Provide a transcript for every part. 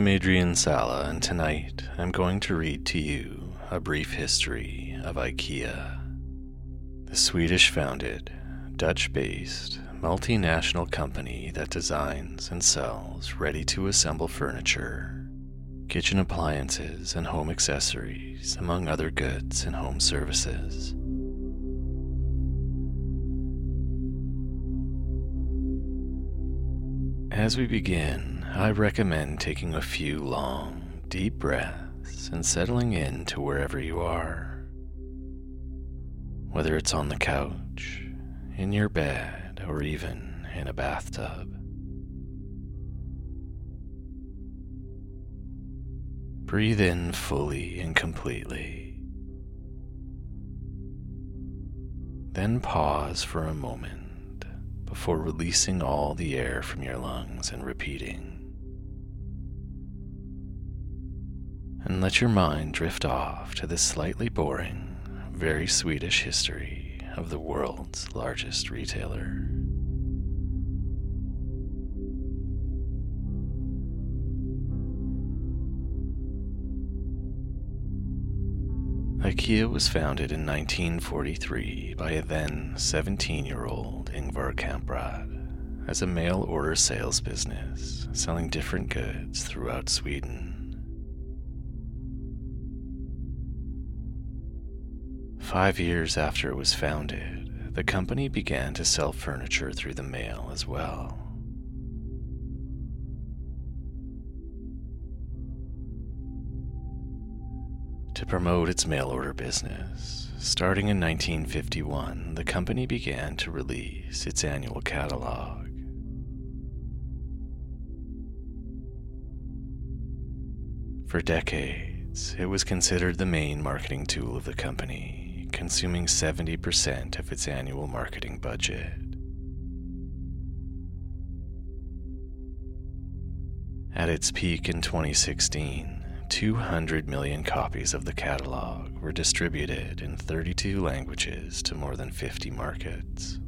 I'm Adrian Sala, and tonight I'm going to read to you a brief history of IKEA, the Swedish founded, Dutch based, multinational company that designs and sells ready to assemble furniture, kitchen appliances, and home accessories, among other goods and home services. As we begin, I recommend taking a few long, deep breaths and settling in to wherever you are. Whether it's on the couch, in your bed, or even in a bathtub. Breathe in fully and completely. Then pause for a moment before releasing all the air from your lungs and repeating. And let your mind drift off to this slightly boring, very Swedish history of the world's largest retailer. IKEA was founded in 1943 by a then 17 year old Ingvar Kamprad as a mail order sales business selling different goods throughout Sweden. Five years after it was founded, the company began to sell furniture through the mail as well. To promote its mail order business, starting in 1951, the company began to release its annual catalog. For decades, it was considered the main marketing tool of the company, consuming 70% of its annual marketing budget. At its peak in 2016, 200 million copies of the catalog were distributed in 32 languages to more than 50 markets.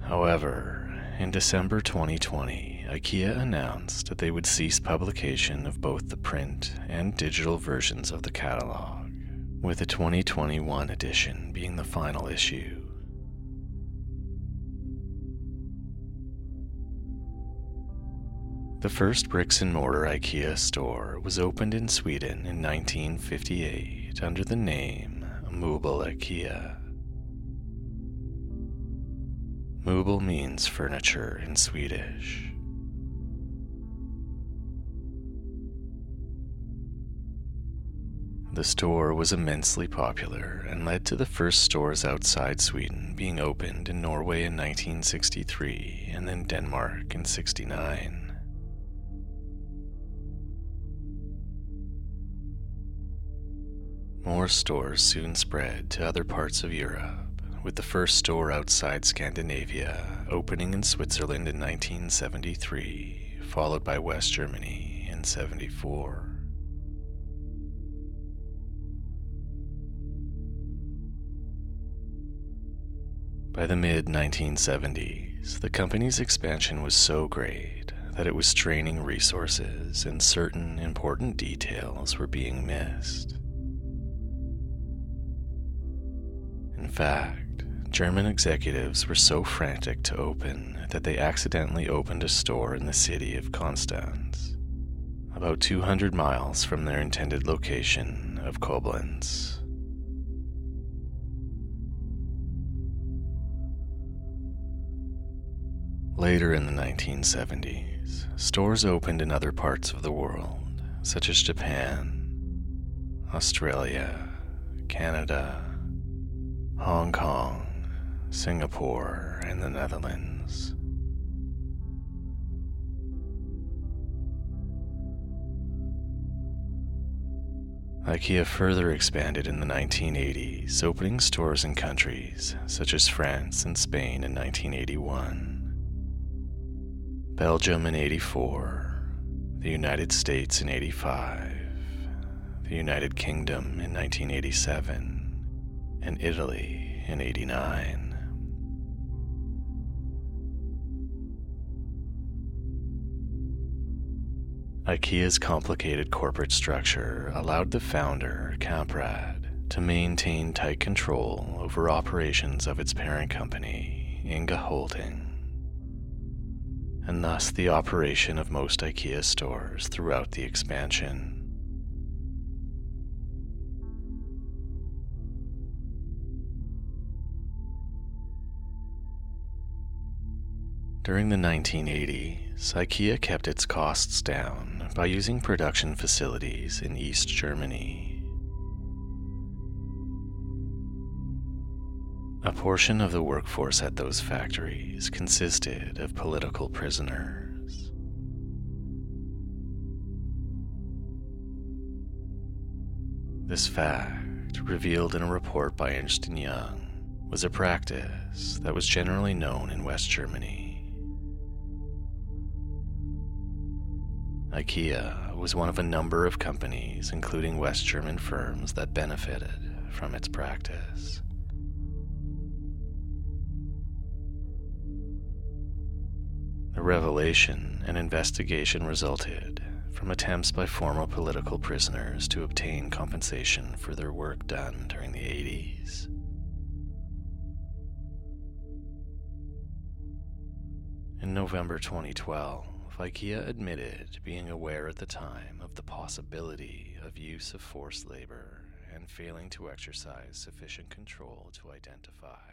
However, in December 2020, IKEA announced that they would cease publication of both the print and digital versions of the catalog, with the 2021 edition being the final issue. The first bricks and mortar IKEA store was opened in Sweden in 1958 under the name Möbel IKEA. Möbel means furniture in Swedish. The store was immensely popular and led to the first stores outside Sweden being opened in Norway in 1963 and then Denmark in 69. More stores soon spread to other parts of Europe, with the first store outside Scandinavia opening in Switzerland in 1973, followed by West Germany in 74. By the mid 1970s, the company's expansion was so great that it was straining resources and certain important details were being missed. In fact, German executives were so frantic to open that they accidentally opened a store in the city of Konstanz, about 200 miles from their intended location of Koblenz. Later in the 1970s, stores opened in other parts of the world, such as Japan, Australia, Canada, Hong Kong, Singapore, and the Netherlands. IKEA further expanded in the 1980s, opening stores in countries such as France and Spain in 1981. Belgium in 84, the United States in 85, the United Kingdom in 1987, and Italy in 89. IKEA's complicated corporate structure allowed the founder, Kamprad, to maintain tight control over operations of its parent company, Ingka Holding and thus the operation of most IKEA stores throughout the expansion. During the 1980s, IKEA kept its costs down by using production facilities in East Germany A portion of the workforce at those factories consisted of political prisoners. This fact, revealed in a report by Ernst Young, was a practice that was generally known in West Germany. IKEA was one of a number of companies, including West German firms, that benefited from its practice. A revelation and investigation resulted from attempts by former political prisoners to obtain compensation for their work done during the 80s. In November 2012, IKEA admitted being aware at the time of the possibility of use of forced labor and failing to exercise sufficient control to identify